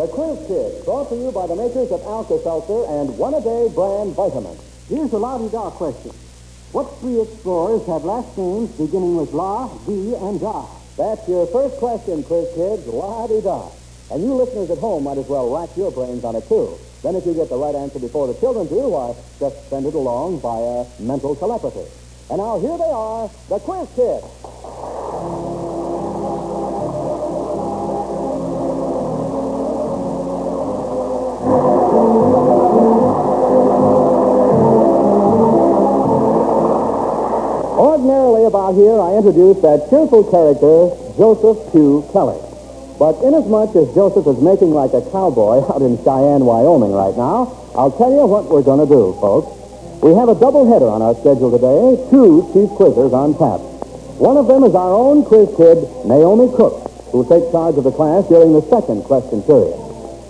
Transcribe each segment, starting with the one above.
The Quiz Kid, brought to you by the makers of Alka-Seltzer and One-A-Day brand vitamins. Here's a la-di-da question. What three explorers have last names beginning with La, D, and Da? That's your first question, Quiz Kids. La-di-da. And you listeners at home might as well rack your brains on it, too. Then if you get the right answer before the children do, why, just send it along via mental telepathy. And now here they are, the Quiz Kids. Here, I introduce that cheerful character, Joseph Q. Kelly. But inasmuch as Joseph is making like a cowboy out in Cheyenne, Wyoming right now, I'll tell you what we're going to do, folks. We have a double header on our schedule today, two chief quizzers on tap. One of them is our own quiz kid, Naomi Cook, who will take charge of the class during the second question period.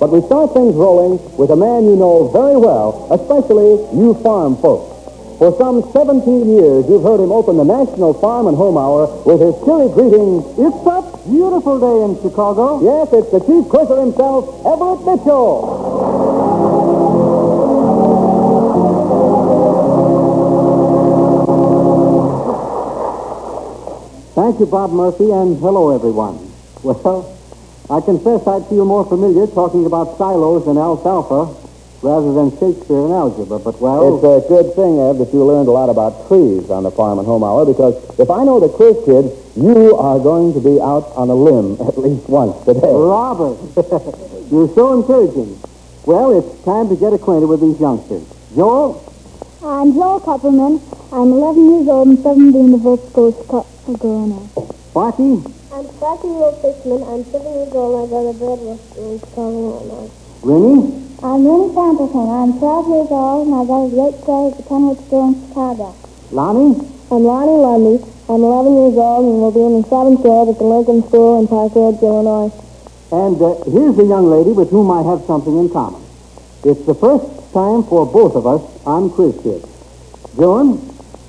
But we start things rolling with a man you know very well, especially you farm folks. For some 17 years, you've heard him open the National Farm and Home Hour with his cheery greeting, It's a beautiful day in Chicago. Yes, it's the chief quizzer himself, Everett Mitchell. Thank you, Bob Murphy, and hello, everyone. Well, I confess I'd feel more familiar talking about silos and alfalfa rather than Shakespeare and algebra, but well... It's a good thing, Ev, that you learned a lot about trees on the Farm and Home Hour, because if I know the quiz kid, you are going to be out on a limb at least once today. Robert, you're so encouraging. Well, it's time to get acquainted with these youngsters. Joel? I'm Joel Kupperman. I'm 11 years old and 17 of Oak School, Chicago, now. Sparky? I'm Sparky Will Fishman. I'm 7 years old and I go to Bradwell School in Chicago, Illinois. Rennie? I'm Winnie Templeton. I'm 12 years old and I go to the 8th grade at the Kenwood School in Chicago. Lonnie? I'm Lonnie Lunde. I'm 11 years old and will be in the 7th grade at the Lincoln School in Park Ridge, Illinois. And uh, here's a young lady with whom I have something in common. It's the first time for both of us on Quiz Kids. Joan?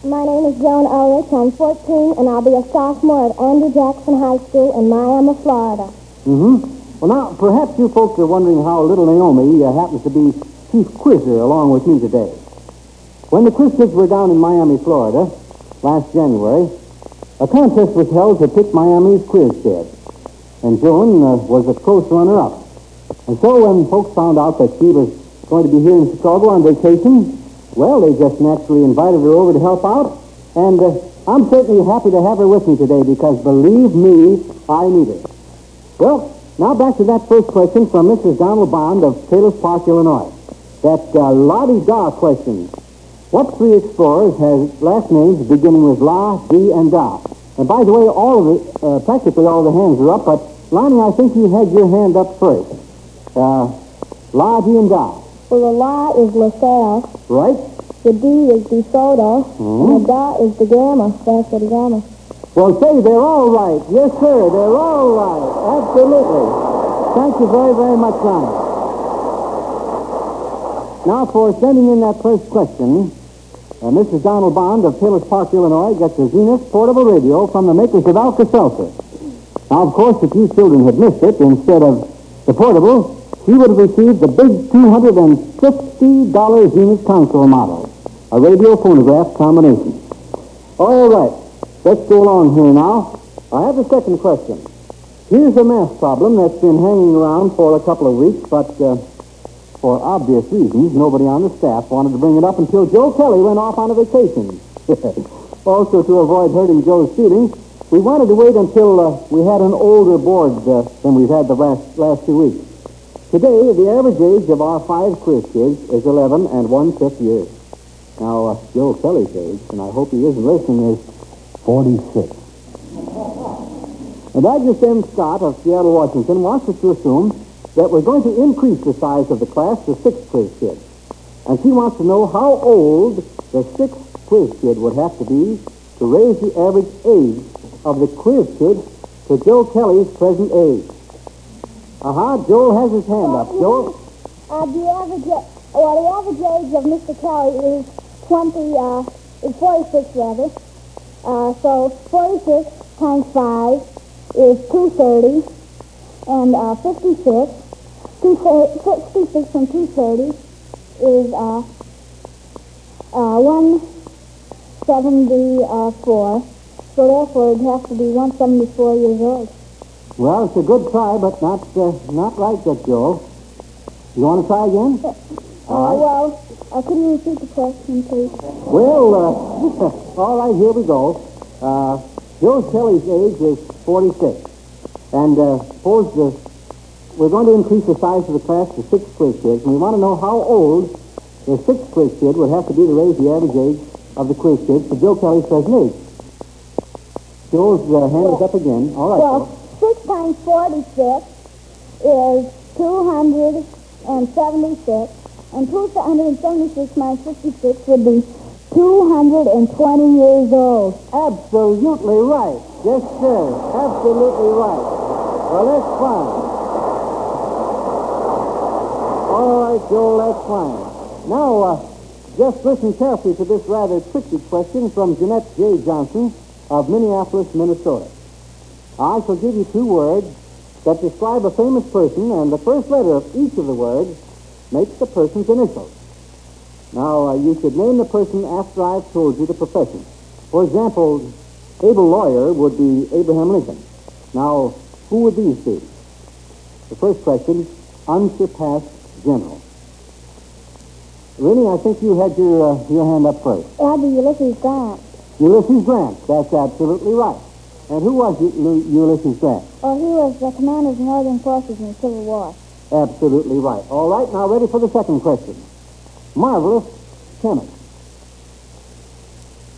My name is Joan Ulrich. I'm 14 and I'll be a sophomore at Andrew Jackson High School in Miami, Florida. Mm-hmm. Well, now, perhaps you folks are wondering how little Naomi uh, happens to be chief quizzer along with me today. When the quiz kids were down in Miami, Florida, last January, a contest was held to pick Miami's quiz kid. And Joan uh, was a close runner-up. And so when folks found out that she was going to be here in Chicago on vacation, well, they just naturally invited her over to help out. And uh, I'm certainly happy to have her with me today because, believe me, I need her. Well, now back to that first question from Mrs. Donald Bond of Taylor's Park, Illinois. That uh, la-di-da question. What three explorers has last names beginning with La, D, and Da? And by the way, all of it, uh, practically all the hands are up, but Lonnie, I think you had your hand up first. Uh, La, D, and Da. Well, the La is LaSalle, Right? the D is DeSoto, and the Da is da Gama, Vasco da Gama. Well, say, they're all right. Yes, sir, they're all right. Absolutely. Thank you very, very much, Lonnie. Now, for sending in that first question, uh, Mrs. Donald Bond of Taylor's Park, Illinois, gets a Zenith portable radio from the makers of Alka-Seltzer. Now, of course, if you children had missed it, instead of the portable, he would have received the big $250 Zenith console model, a radio phonograph combination. All right. Let's go along here now. I have a second question. Here's a math problem that's been hanging around for a couple of weeks, but uh, for obvious reasons, nobody on the staff wanted to bring it up until Joe Kelly went off on a vacation. also, to avoid hurting Joe's feelings, we wanted to wait until uh, we had an older board uh, than we've had the last, last two weeks. Today, the average age of our five quiz kids is 11 and one-fifth years. Now, uh, Joe Kelly's age, and I hope he isn't listening, is 46. And Agnes M. Scott of Seattle, Washington wants us to assume that we're going to increase the size of the class to six quiz kids. And she wants to know how old the sixth quiz kid would have to be to raise the average age of the quiz kid to Joe Kelly's present age. Aha, Joel has his hand up. Joel? Uh, the average, well, the average age of Mr. Kelly is 20, uh, is 46 rather. Uh, so 46 times 5 is 230, and uh, 56 two 66 from 230 is uh, uh, 174. So therefore, it'd have to be 174 years old. Well, it's a good try, but not uh, not right yet, Joe. You want to try again? All right. Well, uh, could you repeat the question, please? Well, uh, all right, here we go. Uh, Joe Kelly's age is 46. And uh, suppose the, we're going to increase the size of the class to six quiz kids, and we want to know how old the sixth quiz kid would have to be to raise the average age of the quiz kids to Joe Kelly's present age. Joe's uh, hand is up again. All right, Well, Joe. 6 times 46 is 276, and 276 minus 56 would be 220 years old. Absolutely right. Yes, sir. Absolutely right. Well, that's fine. All right, Joe, that's fine. Now, uh, just listen carefully to this rather tricky question from Jeanette J. Johnson of Minneapolis, Minnesota. I shall give you two words that describe a famous person, and the first letter of each of the words makes the person's initials. Now, uh, you should name the person after I've told you the profession. For example, able lawyer would be Abraham Lincoln. Now, who would these be? The first question, unsurpassed general. Rennie, I think you had your, uh, your hand up first. That'd be Ulysses Grant. Ulysses Grant. That's absolutely right. And who was U- Ulysses Grant? Well, he was the commander of the Northern Forces in the Civil War. Absolutely right. All right, now ready for the second question. Marvelous chemist.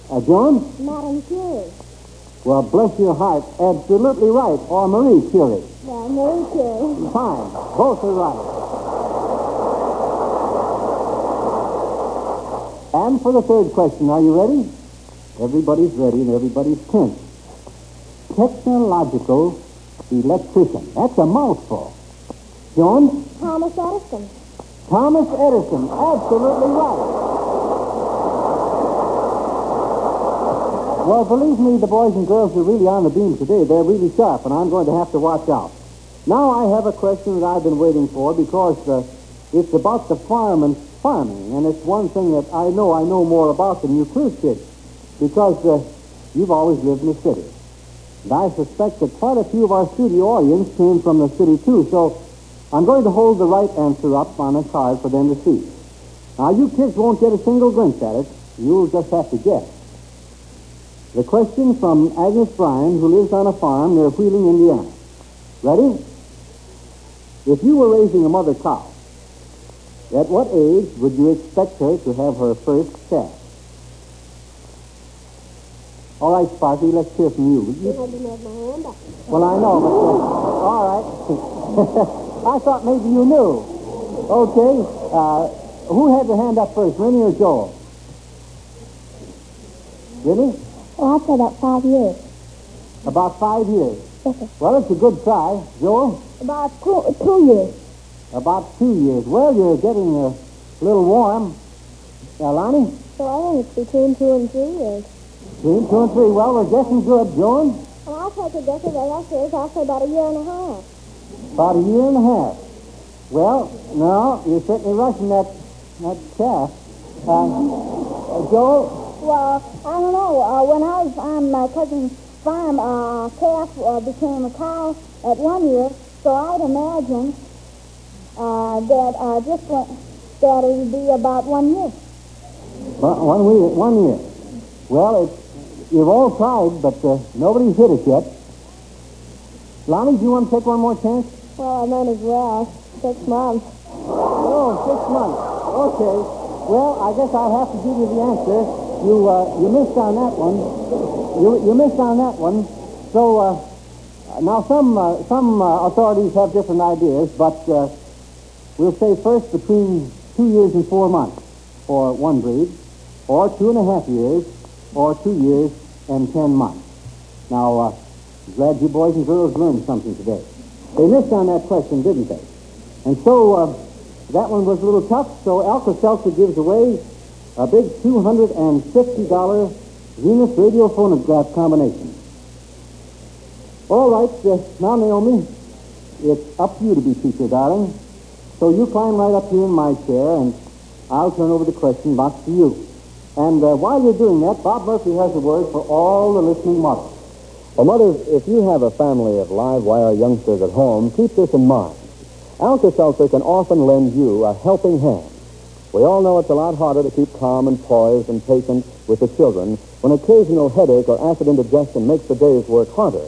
Uh, John? Madame Curie. Well, bless your heart. Absolutely right. Or Marie Curie. Yeah, Marie Curie. Fine. Both are right. And for the third question, are you ready? Everybody's ready and everybody's tense. Technological electrician. That's a mouthful. John? Thomas Edison. Thomas Edison. Absolutely right. Well, believe me, the boys and girls are really on the beam today. They're really sharp, and I'm going to have to watch out. Now I have a question that I've been waiting for because uh, it's about the farm and farming, and it's one thing that I know I know more about than you quiz kids because uh, you've always lived in the city. And I suspect that quite a few of our studio audience came from the city, too, so I'm going to hold the right answer up on a card for them to see. Now, you kids won't get a single glimpse at it. You'll just have to guess. The question from Agnes Bryan, who lives on a farm near Wheeling, Indiana. Ready? If you were raising a mother cow, at what age would you expect her to have her first calf? All right, Sparky, let's hear from you. you I didn't have my hand up. well, I know, but uh, all right. I thought maybe you knew. Okay. Uh, who had the hand up first, Rennie or Joel? Rennie? Oh, I'd say about five years. About five years. Yes, sir. Well, it's a good try. Joel? About two, two years. About two years. Well, you're getting a little warm. Uh, Lonnie? So I think it's between two and three years. Between two and three. Well, we're guessing good. Joan? Well, I'll take a guess that. Yes, I'll say about a year and a half. About a year and a half. Well, no, you're certainly rushing that, that calf. Uh, uh, Joel? Well, I don't know. Uh, when I was on my cousin's farm, uh, calf uh, became a cow at one year, so I'd imagine uh, that uh, just went, that it would be about one year. Well, one year. One year. Well, it's, you've all tried, but uh, nobody's hit it yet. Lonnie, do you want to take one more chance? Well, I might as well. Six months. Oh, six months. Okay. Well, I guess I'll have to give you the answer. You uh, you missed on that one. You you missed on that one. So uh, now some uh, some uh, authorities have different ideas, but uh, we'll say first between two years and four months for one breed, or two and a half years, or two years and ten months. Now, uh, glad you boys and girls learned something today. They missed on that question, didn't they? And so uh, that one was a little tough, so Alka-Seltzer gives away a big $250 Venus radio phonograph combination. All right, uh, now, Naomi, it's up to you to be teacher, darling. So you climb right up here in my chair, and I'll turn over the question box to you. And uh, while you're doing that, Bob Murphy has a word for all the listening mothers. Well, mothers, if you have a family of live wire youngsters at home, keep this in mind. Alka-Seltzer can often lend you a helping hand. We all know it's a lot harder to keep calm and poised and patient with the children when occasional headache or acid indigestion makes the day's work harder.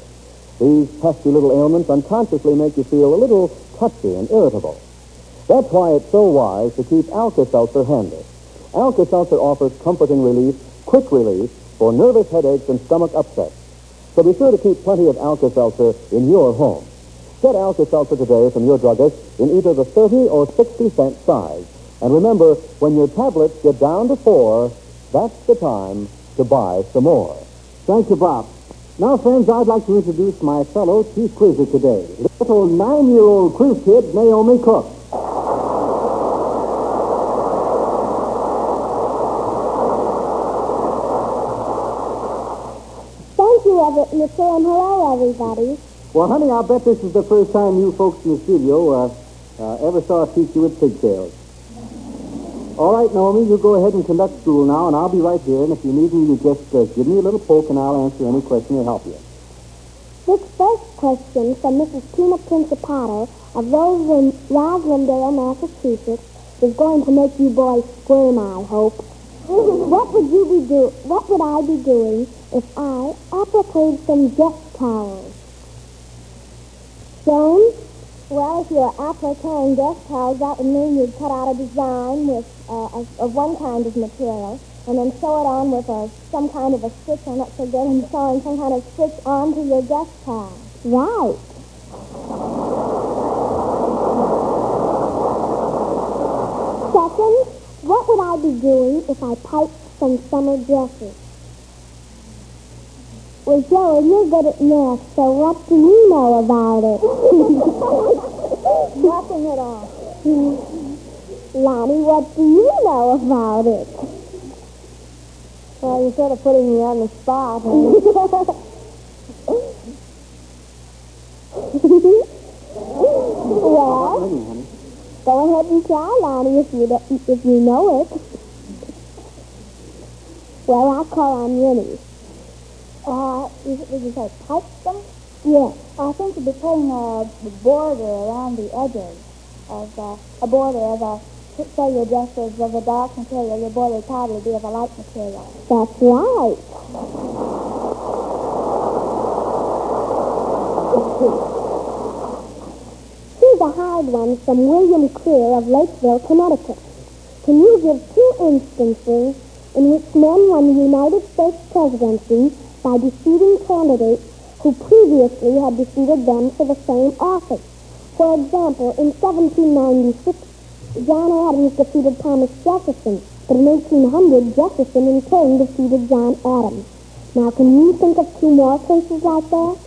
These pesky little ailments unconsciously make you feel a little touchy and irritable. That's why it's so wise to keep Alka-Seltzer handy. Alka-Seltzer offers comforting relief, quick relief, for nervous headaches and stomach upsets. So be sure to keep plenty of Alka-Seltzer in your home. Get Alka-Seltzer today from your druggist in either the 30 or 60 cent size. And remember, when your tablets get down to four, that's the time to buy some more. Thank you, Bob. Now, friends, I'd like to introduce my fellow chief quizzer today, little nine-year-old quiz kid Naomi Cook. Thank you, Everett Mitchell, and hello, everybody. Well, honey, I'll bet this is the first time you folks in the studio uh, uh, ever saw a teacher with pigtails. All right, Naomi, you go ahead and conduct school now, and I'll be right here. And if you need me, you just uh, give me a little poke, and I'll answer any question to help you. This first question from Mrs. Tina Principato of Roslyn, Roslindale, Massachusetts, is going to make you boys squirm, I hope. what would you be do? What would I be doing if I appliqued some guest towels? Joan? Well, if you're appliquing guest towels, that would mean you'd cut out a design with uh, of, of one kind of material and then sew it on with a, some kind of a stitch. I'm not so good in sewing some kind of stitch onto your guest towel. Right. Second, what would I be doing if I piped some summer dresses? Well, Joe, you're good at math, so what do you know about it? Nothing at all. Lonnie, what do you know about it? Well, you're sort of putting me on the spot. well, Honey, honey. go ahead and try, Lonnie, if you, don't- if you know it. Well, I'll call on Winnie. Uh, is it, did you say pipe them? Yes. I think be putting a border around the edges of a border of a, say your dress is of a dark material, your border would probably be of a light material. That's right. Here's a hard one from William Creer of Lakeville, Connecticut. Can you give two instances in which men won the United States presidency by defeating candidates who previously had defeated them for the same office? For example, in 1796, John Adams defeated Thomas Jefferson, but in 1800, Jefferson in turn defeated John Adams. Now, can you think of two more cases like that?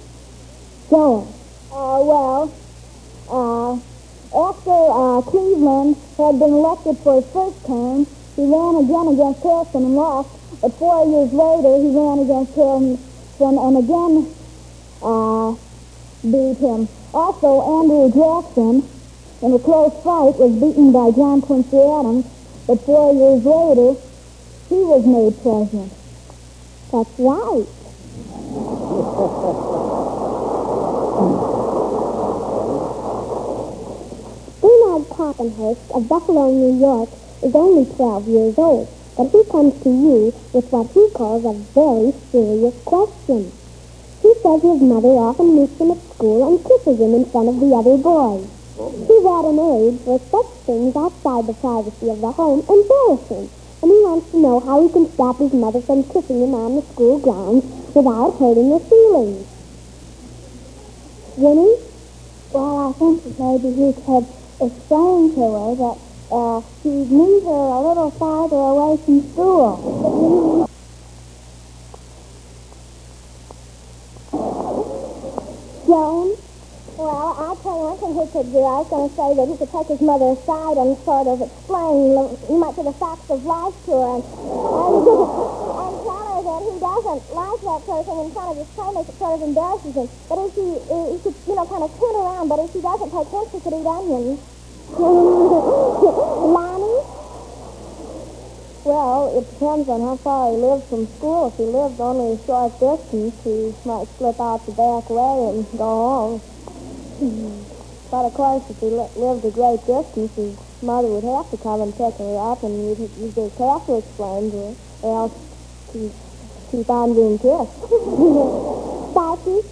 Joel. Uh, well, uh, after uh, Cleveland had been elected for his first term, he ran again against Harrison and lost. But four years later, he ran against Harrison and again uh, beat him. Also, Andrew Jackson, in a close fight, was beaten by John Quincy Adams. But four years later, he was made president. That's right. Bernard Pappenhurst of Buffalo, New York, is only 12 years old, but he comes to you with what he calls a very serious question. He says his mother often meets him at school and kisses him in front of the other boys. He's at an age where such things outside the privacy of the home embarrass him, and he wants to know how he can stop his mother from kissing him on the school grounds without hurting her feelings. Winnie? Well, I think maybe he could explain to her that uh, he'd meet her a little farther away from school. Joan? Well, I'll tell you one thing he could do. I was going to say that he could take his mother aside and sort of explain much of the facts of life to her and, and, and tell her that he doesn't like that thing in front of his playmates. It sort of embarrasses him. But if he, he could, you know, kind of turn around, but if he doesn't take hints, he could eat onions. it depends on how far he lives from school. If he lives only a short distance, he might slip out the back way and go home. but of course, if he li- lived a great distance, his mother would have to come and pick her up, and you'd, you'd just have to explain to her, or else she keep on being kissed. Sparky?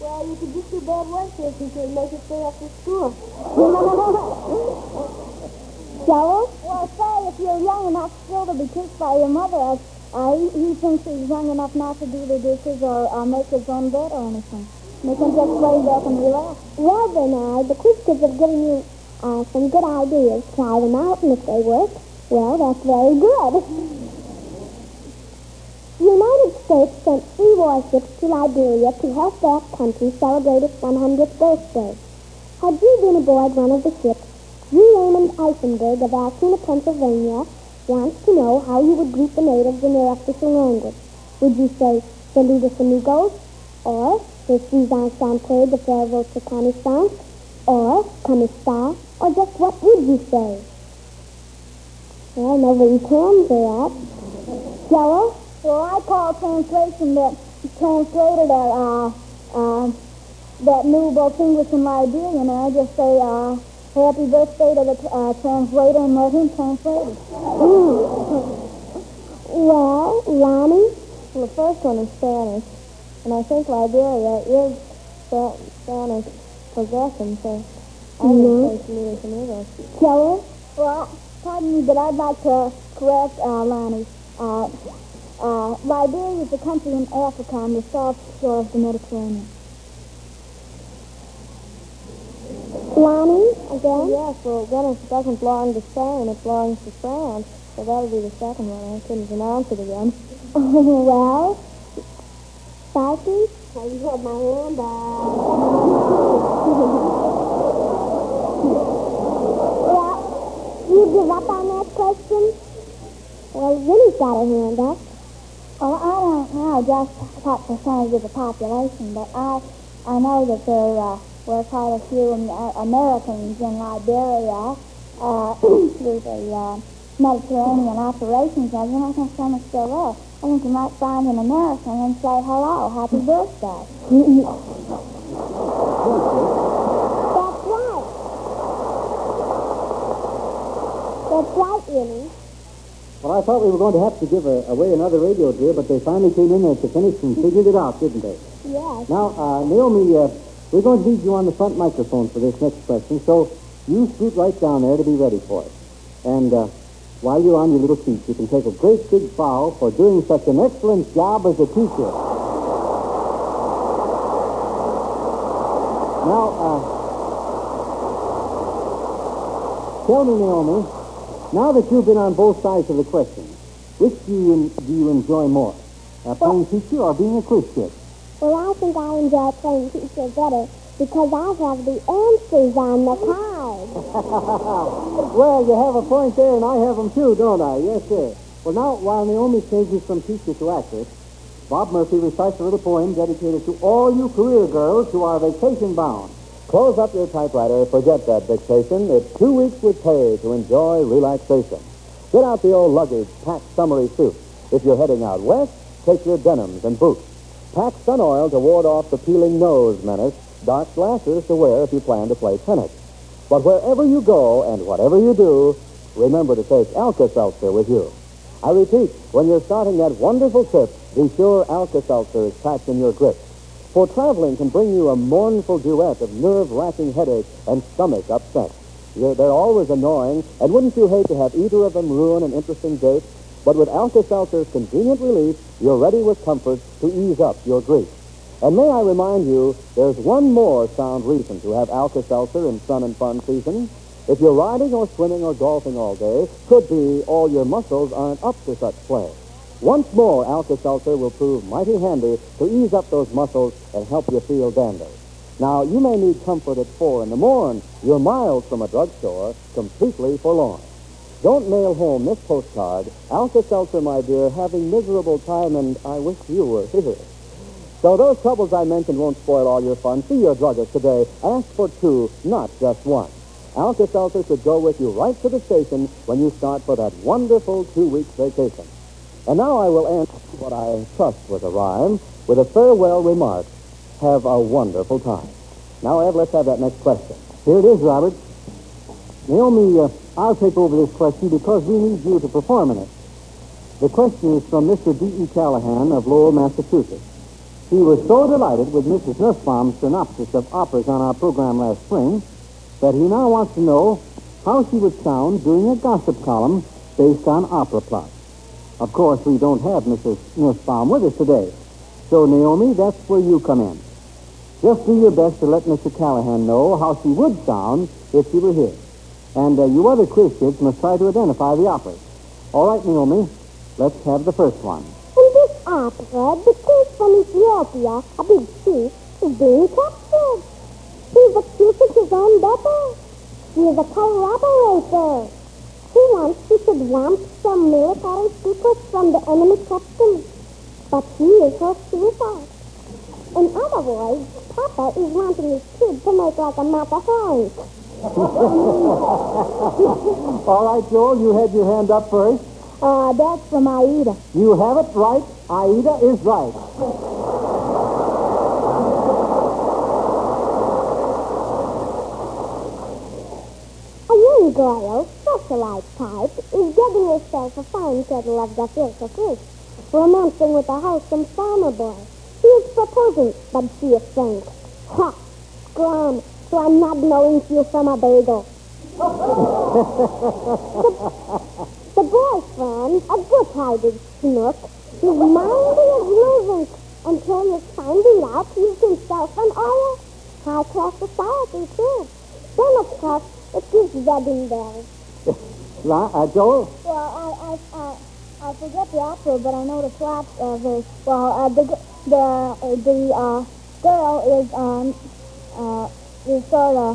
Well, you could just do bad work here since you'd make it stay after school. Joe? Well, say, if you're young enough still to be kissed by your mother, uh, he, he thinks he's young enough not to do the dishes or uh, make his own bed or anything. They can just lay back and relax. Well, Bernard, the quiz kids have given you uh, some good ideas. Try them out, and if they work, well, that's very good. The United States sent three warships to Liberia to help that country celebrate its 100th birthday. Had you been aboard one of the ships, G. Raymond Eisenberg of Altoona, Pennsylvania, wants to know how you would greet the natives in their official language. Would you say, Saludos amigos? Or, un chanteur de votre connaissance? Or, ça? Or just what would you say? Well, nobody can do that. Joel? Well, I call translation that translated that, uh, uh, that new both English and Liberian, and I just say, uh, happy birthday to the uh, translator and let him translate well, Ronnie? Well, the first one is Spanish, and I think Liberia is Spa- Spanish possession, so I would say Saludos amigos. Joel? Well, pardon me, but I'd like to correct uh, Lonnie. Uh, uh, Liberia is a country in Africa on the south shore of the Mediterranean. Lonnie, again? Yes, well, it doesn't belong to Spain, it belongs to France. So that'll be the second one. I couldn't pronounce it again. well, Sparky? Well, you had my hand well, you give up on that question? Well, Winnie's got her hand up. Well, I don't know just what percentage of the population, but I I know that there uh, were quite a few uh, Americans in Liberia uh, through the uh, Mediterranean operations, and I think some are still there. I think you might find an American and say, hello, happy birthday. That's right. That's right, Winnie. Well, I thought we were going to have to give a, away another radio, dear, but they finally came in there to finish and figured it out, didn't they? Yes. Now, uh, Naomi, uh, we're going to need you on the front microphone for this next question, so you scoot right down there to be ready for it. And uh, while you're on your little seat, you can take a great big bow for doing such an excellent job as a teacher. Now, uh, tell me, Naomi, now that you've been on both sides of the question, which do you, do you enjoy more? Uh, playing teacher or being a quiz kid? Well, I think I enjoy playing teacher better because I have the answers on the card. well, you have a point there, and I have them too, don't I? Yes, sir. Well, now, while Naomi changes from teacher to actress, Bob Murphy recites a little poem dedicated to all you career girls who are vacation bound. Close up your typewriter. Forget that dictation. It's two weeks with pay to enjoy relaxation. Get out the old luggage, pack summery suit. If you're heading out west, take your denims and boots. Pack sun oil to ward off the peeling nose menace. Dark glasses to wear if you plan to play tennis. But wherever you go and whatever you do, remember to take Alka-Seltzer with you. I repeat, when you're starting that wonderful trip, be sure Alka-Seltzer is packed in your grip. For traveling can bring you a mournful duet of nerve-wracking headache and stomach upset. They're, they're always annoying, and wouldn't you hate to have either of them ruin an interesting date? But with Alka-Seltzer's convenient relief, you're ready with comfort to ease up your grief. And may I remind you, there's one more sound reason to have Alka-Seltzer in sun and fun season. If you're riding or swimming or golfing all day, could be all your muscles aren't up to such play. Once more, Alka-Seltzer will prove mighty handy to ease up those muscles and help you feel dandy. Now, you may need comfort at four in the morn. You're miles from a drugstore, completely forlorn. Don't mail home this postcard. Alka-Seltzer, my dear, having miserable time, and I wish you were here. So those troubles I mentioned won't spoil all your fun. See your druggist today. Ask for two, not just one. Alka-Seltzer should go with you right to the station when you start for that wonderful two-week vacation. And now I will end what I trust was a rhyme with a farewell remark. Have a wonderful time. Now, Ed, let's have that next question. Here it is, Robert. Naomi, uh, I'll take over this question because we need you to perform in it. The question is from Mr. D.E. Callahan of Lowell, Massachusetts. He was so delighted with Mrs. Nussbaum's synopsis of operas on our program last spring that he now wants to know how she would sound doing a gossip column based on opera plots. Of course, we don't have Mrs. Nussbaum with us today. So, Naomi, that's where you come in. Just do your best to let Mr. Callahan know how she would sound if she were here. And uh, you other quiz kids must try to identify the operas. All right, Naomi, let's have the first one. In this opera, the king from Ethiopia, a big chief, is being captured. He's accusing his own daughter. He is a collaborator. He wants to swamp some military secrets from the enemy captain. But he is her suicide. In other words, Papa is wanting his kid to make like a Frank. All right, Joel, you had your hand up first. Uh, that's from Aida. You have it right. Aida is right. A young girl, socialite type, is getting herself a fine kettle of gefilte fish, romancing with a wholesome farmer boy. He is proposing, but she is saying, Ha! Scram! So I'm not knowing you from a bagel. the, the boyfriend, a good-hearted snook, his mind is losing until he's finding out he's himself an oil. High-class society, too. Then, of course, it gives wedding bells. La, uh, Joel? Well, I, I, I, I forget the opera, but I know the plot uh, very well. Uh, the the uh, the uh, girl is um uh is sort of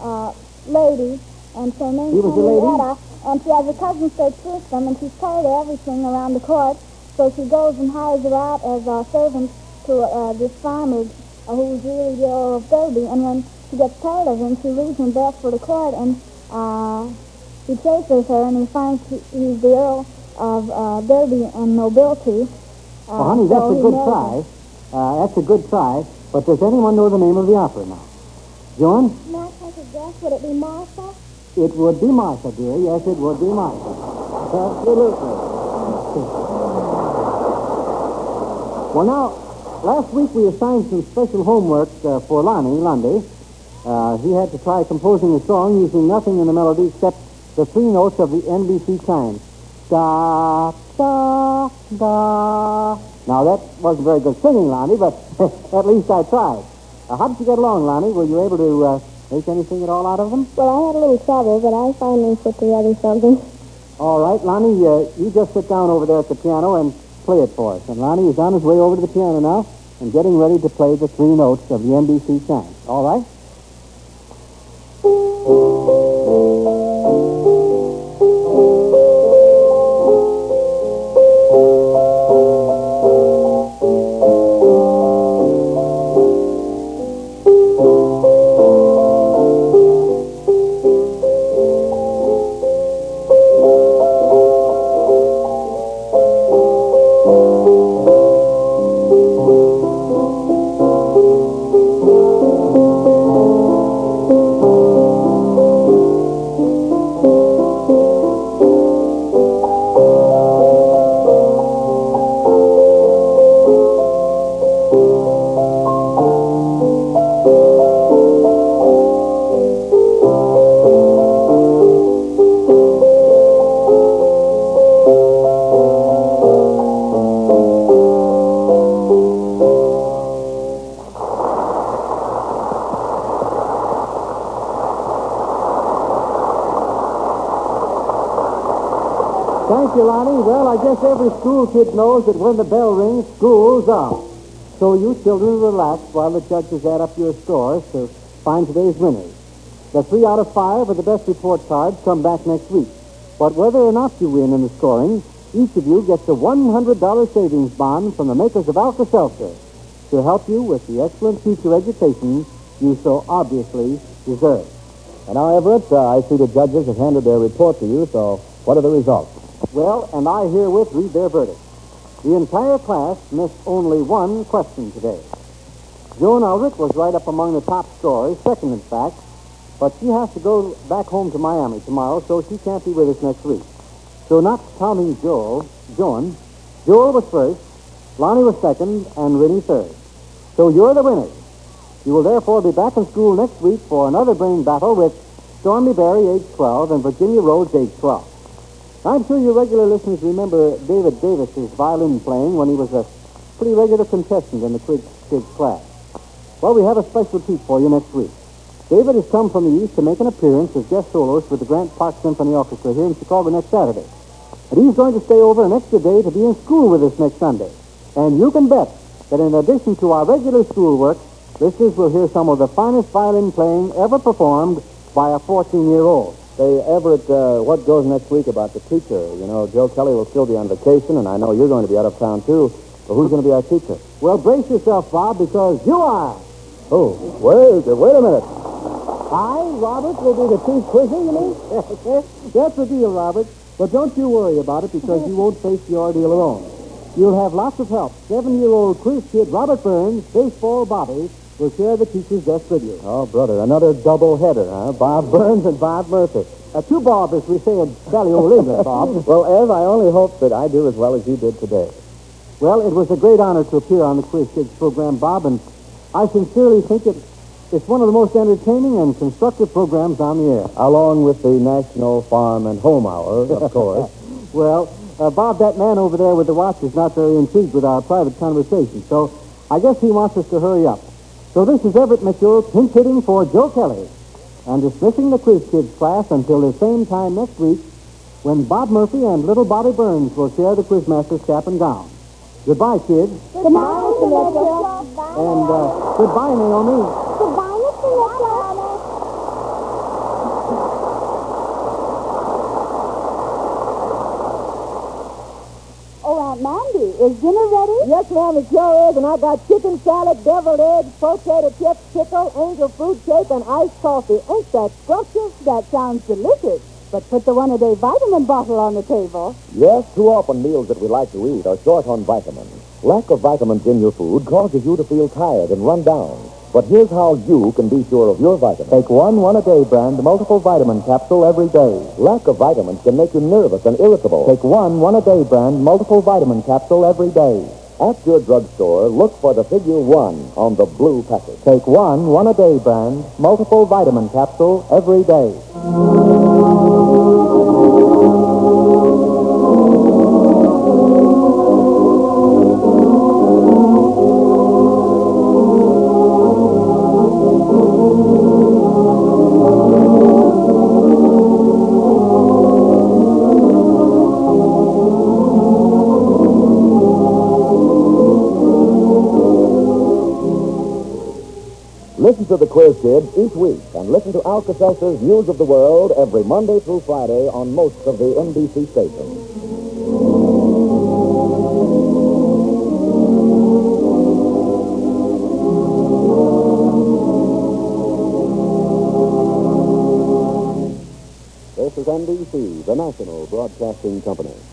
uh lady, and her name's She was a lady? Henrietta, and she has a cousin named Tristram, and she's tired of everything around the court, so she goes and hires her out as a servant to uh, this farmer uh, who's really the Earl of Derby, and when she gets tired of him, she leaves him back for the court, and uh, he chases her, and he finds he, he's the Earl of uh, Derby and nobility. Uh, Well, honey, that's so a good try. Uh, that's a good try. But does anyone know the name of the opera now? Joan? May I take a guess? Would it be Martha? It would be Martha, dear. Yes, it would be Martha. Absolutely. Well, now, last week we assigned some special homework uh, for Lonnie Lundy. Uh, he had to try composing a song using nothing in the melody except the three notes of the NBC chime. Da, da, da. Now, that wasn't very good singing, Lonnie, but at least I tried. Uh, how did you get along, Lonnie? Were you able to uh, make anything at all out of them? Well, I had a little trouble, but I finally put together something. All right, Lonnie, uh, you just sit down over there at the piano and play it for us. And Lonnie is on his way over to the piano now and getting ready to play the three notes of the NBC chime. All right? Thank you, Lonnie. Well, I guess every school kid knows that when the bell rings, school's out. So you children relax while the judges add up your scores to find today's winners. The three out of five with the best report cards come back next week. But whether or not you win in the scoring, each of you gets a $100 savings bond from the makers of Alka-Seltzer to help you with the excellent future education you so obviously deserve. And now, Everett, uh, I see the judges have handed their report to you, so what are the results? Well, and I herewith read their verdict. The entire class missed only one question today. Joan Aldrich was right up among the top scorers, second in fact, but she has to go back home to Miami tomorrow, so she can't be with us next week. So not counting Joel, Joan, Joel was first, Lonnie was second, and Rennie third. So you're the winners. You will therefore be back in school next week for another brain battle with Stormy Berry, age 12, and Virginia Rhodes, age 12. I'm sure your regular listeners remember David Davis's violin playing when he was a pretty regular contestant in the quiz, kids class. Well, we have a special treat for you next week. David has come from the East to make an appearance as guest soloist with the Grant Park Symphony Orchestra here in Chicago next Saturday. And he's going to stay over an extra day to be in school with us next Sunday. And you can bet that in addition to our regular schoolwork, listeners will hear some of the finest violin playing ever performed by a 14-year-old. Say, Everett, uh, what goes next week about the teacher? You know, Joe Kelly will still be on vacation, and I know you're going to be out of town, too. But who's going to be our teacher? Well, brace yourself, Bob, because you are. Oh, wait, wait a minute. I, Robert, will be the chief quizzer, you mean? That's the deal, Robert. But don't you worry about it because you won't face the ordeal alone. You'll have lots of help. Seven-year-old quiz kid Robert Burns, baseball Bobby, will share the teacher's desk with you. Oh, brother, another double header, huh? Bob Burns and Bob Murphy. Uh, two Bob, as we say in Valley Old England, Bob. well, Ev, I only hope that I do as well as you did today. Well, it was a great honor to appear on the Quiz Kids program, Bob, and I sincerely think it, it's one of the most entertaining and constructive programs on the air. Along with the National Farm and Home Hour, of course. well, uh, Bob, that man over there with the watch is not very intrigued with our private conversation, so I guess he wants us to hurry up. So this is Everett Mitchell pinch hitting for Joe Kelly and dismissing the Quiz Kids class until the same time next week when Bob Murphy and little Bobby Burns will share the Quizmaster's cap and gown. Goodbye, kids. Goodbye, Mr. Mitchell. And uh, goodbye, Naomi. Goodbye, Mr. Mitchell. Oh, Aunt Mandy, is dinner ready? Yes, ma'am, it sure is, and I've got chicken salad, deviled eggs, potato chips, pickle, angel food cake, and iced coffee. Ain't that scrumptious? That sounds delicious. But put the one-a-day vitamin bottle on the table. Yes, too often meals that we like to eat are short on vitamins. Lack of vitamins in your food causes you to feel tired and run down. But here's how you can be sure of your vitamins. Take one one-a-day brand multiple vitamin capsule every day. Lack of vitamins can make you nervous and irritable. Take one one-a-day brand multiple vitamin capsule every day. At your drugstore, look for the figure one on the blue package. Take one one-a-day brand multiple vitamin capsule every day. Quiz Kids each week and listen to Alka-Seltzer's News of the World every Monday through Friday on most of the NBC stations. This is NBC, the national broadcasting company.